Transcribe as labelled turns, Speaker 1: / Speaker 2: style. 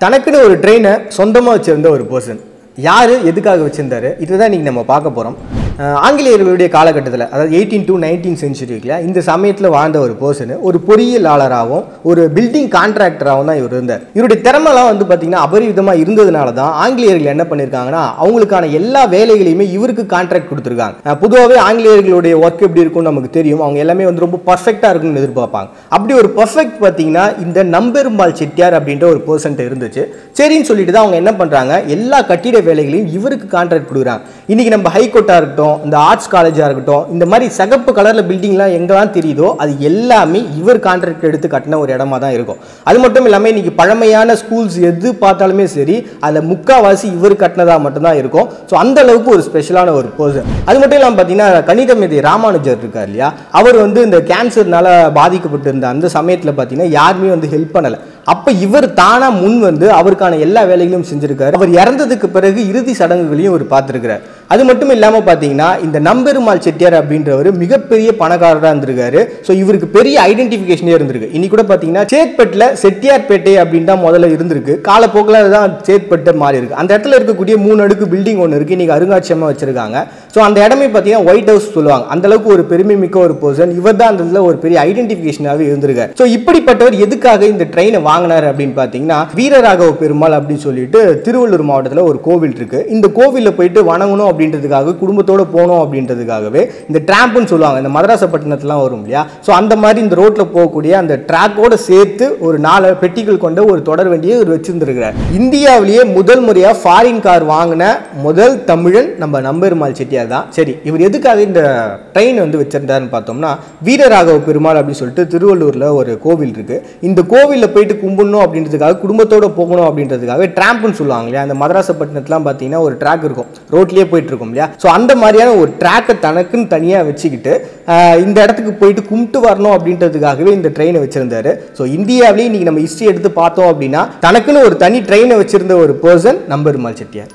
Speaker 1: தனக்குன்னு ஒரு ட்ரெயினை சொந்தமாக வச்சுருந்த ஒரு பர்சன் யார் எதுக்காக வச்சுருந்தாரு இதுதான் இன்னைக்கு நம்ம பார்க்க போகிறோம் ஆங்கிலேயர்களுடைய காலகட்டத்தில் அதாவது எயிட்டீன் டு நைன்டீன் சென்ச்சுரியில் இந்த சமயத்தில் வாழ்ந்த ஒரு பர்சன் ஒரு பொறியியலாளராகவும் ஒரு பில்டிங் கான்ட்ராக்டராகவும் தான் இவர் இருந்தார். இவருடைய திறமைலாம் வந்து பார்த்திங்கன்னா அபரிவிதமாக இருந்ததுனால தான் ஆங்கிலேயர்கள் என்ன பண்ணியிருக்காங்கன்னா அவங்களுக்கான எல்லா வேலைகளையுமே இவருக்கு கான்ட்ராக்ட் கொடுத்துருக்காங்க. பொதுவாகவே ஆங்கிலேயர்களுடைய ஒர்க் எப்படி இருக்கும்னு நமக்கு தெரியும். அவங்க எல்லாமே வந்து ரொம்ப பர்ஃபெக்டாக இருக்கும்னு எதிர்பார்ப்பாங்க. அப்படி ஒரு பர்ஃபெக்ட் பார்த்தீங்கன்னா இந்த நம்பெரும்பால் செட்டியார் அப்படின்ற ஒரு பர்சன்ட் இருந்துச்சு. சரின்னு சொல்லிட்டு தான் அவங்க என்ன பண்ணுறாங்க எல்லா கட்டிட வேலைகளையும் இவருக்கு கான்ட்ராக்ட் கொடுக்குறாங்க. இன்றைக்கி நம்ம ஹைகோர்ட்டாக இருக்கட்டும் இந்த ஆர்ட்ஸ் காலேஜாக இருக்கட்டும் இந்த மாதிரி சகப்பு கலரில் பில்டிங்லாம் எங்கெல்லாம் தெரியுதோ அது எல்லாமே இவர் கான்ட்ராக்ட் எடுத்து கட்டின ஒரு இடமா தான் இருக்கும். அது மட்டும் இல்லாமல் இன்னைக்கு பழமையான ஸ்கூல்ஸ் எது பார்த்தாலுமே சரி அதில் முக்காவாசி இவர் கட்டினதாக மட்டும்தான் இருக்கும். ஸோ அந்த அளவுக்கு ஒரு ஸ்பெஷலான ஒரு பர்சன் அது மட்டும் இல்லாமல் பார்த்தீங்கன்னா கணித மேதை ராமானுஜர் இருக்கார் இல்லையா? அவர் வந்து இந்த கேன்சர்னால பாதிக்கப்பட்டிருந்த அந்த சமயத்தில் பார்த்தீங்கன்னா யாருமே வந்து ஹெல்ப் பண்ணலை. அப்போ இவர் தானாக முன் வந்து அவருக்கான எல்லா வேலைகளையும் செஞ்சுருக்காரு. அவர் இறந்ததுக்கு பிறகு இறுதி சடங்குகளையும் அவர் பார்த்துருக்கிறார். அது மட்டும் இல்லாமல் பார்த்தீங்கன்னா இந்த நம்பெருமாள் செட்டியார் அப்படின்றவர் மிகப்பெரிய பணக்காரராக இருந்திருக்காரு. ஸோ இவருக்கு பெரிய ஐடென்டிஃபிகேஷனே இருந்திருக்கு. இன்னைக்கு கூட பார்த்தீங்கன்னா சேத்பட்டில் செட்டியார்பேட்டை அப்படின்னு தான் முதல்ல இருந்திருக்கு. காலப்போக்கில் தான் சேத்பட்டை மாறி இருக்கு. அந்த இடத்துல இருக்கக்கூடிய மூணு அடுக்கு பில்டிங் ஒன்று இருக்கு. இன்னைக்கு அருங்காட்சியமாக வச்சிருக்காங்க. ஸோ அந்த இடமே பார்த்தீங்கன்னா ஒயிட் ஹவுஸ் சொல்லுவாங்க. அந்த அளவுக்கு ஒரு பெருமை மிக்க ஒரு பர்சன் இவர் தான் அந்த ஒரு பெரிய ஐடென்டிஃபிகேஷனாகவே இருந்திருக்காரு. ஸோ இப்படிப்பட்டவர் எதுக்காக இந்த ட்ரெயினை வாங்கினார் அப்படின்னு பார்த்தீங்கன்னா வீரராகவ பெருமாள் அப்படின்னு சொல்லிட்டு திருவள்ளூர் மாவட்டத்தில் ஒரு கோவில் இருக்கு. இந்த கோவிலில் போயிட்டு வணங்கணும் அப்படின்றதுக்காக குடும்பத்தோடு போகணும் அப்படின்றதுக்காகவே இந்த ட்ராம்ப்னு சொல்லுவாங்க. இந்த மதராசப்பட்டினத்துலாம் வரும் இல்லையா? ஸோ அந்த மாதிரி இந்த ரோட்டில் போகக்கூடிய அந்த ட்ராக்கோடு சேர்த்து ஒரு நாலு பெட்டிகள் கொண்ட ஒரு தொடர் வண்டியை இவர் வச்சிருந்திருக்கிறார். இந்தியாவிலேயே முதல் முறையாக ஃபாரின் கார் வாங்கின முதல் தமிழன் நம்ம நம்பெருமாள் செட்டியார் தான். சரி இவர் எதுக்காக இந்த ட்ரெயின் வந்து வச்சிருந்தாருன்னு பார்த்தோம்னா வீரராகவ பெருமாள் அப்படின்னு சொல்லிட்டு திருவள்ளூரில் ஒரு கோவில் இருக்கு. இந்த கோவிலில் போயிட்டு கும்பிடணும் அப்படின்றதுக்காக குடும்பத்தோட போகணும் அப்படின்றதுக்காக ட்ராம்ப்னு சொல்லுவாங்க இல்லையா? அந்த மதராசப்பட்டினத்துலாம் பார்த்தீங்கன்னா ஒரு ட்ராக் இருக்கும். ரோட்லேயே போயிட்டு இருக்கும் இல்லையா? ஸோ அந்த மாதிரியான ஒரு ட்ராக்கை தனக்குன்னு தனியாக வச்சுக்கிட்டு இந்த இடத்துக்கு போயிட்டு கும்பிட்டு வரணும் அப்படின்றதுக்காகவே இந்த ட்ரெயினை வச்சிருந்தாரு. ஸோ இந்தியாவிலேயே இன்னைக்கு நம்ம ஹிஸ்ட்ரி எடுத்து பார்த்தோம் அப்படின்னா தனக்குன்னு ஒரு தனி ட்ரெயினை வச்சிருந்த ஒரு பர்சன் நம்பெருமாள் செட்டியார்.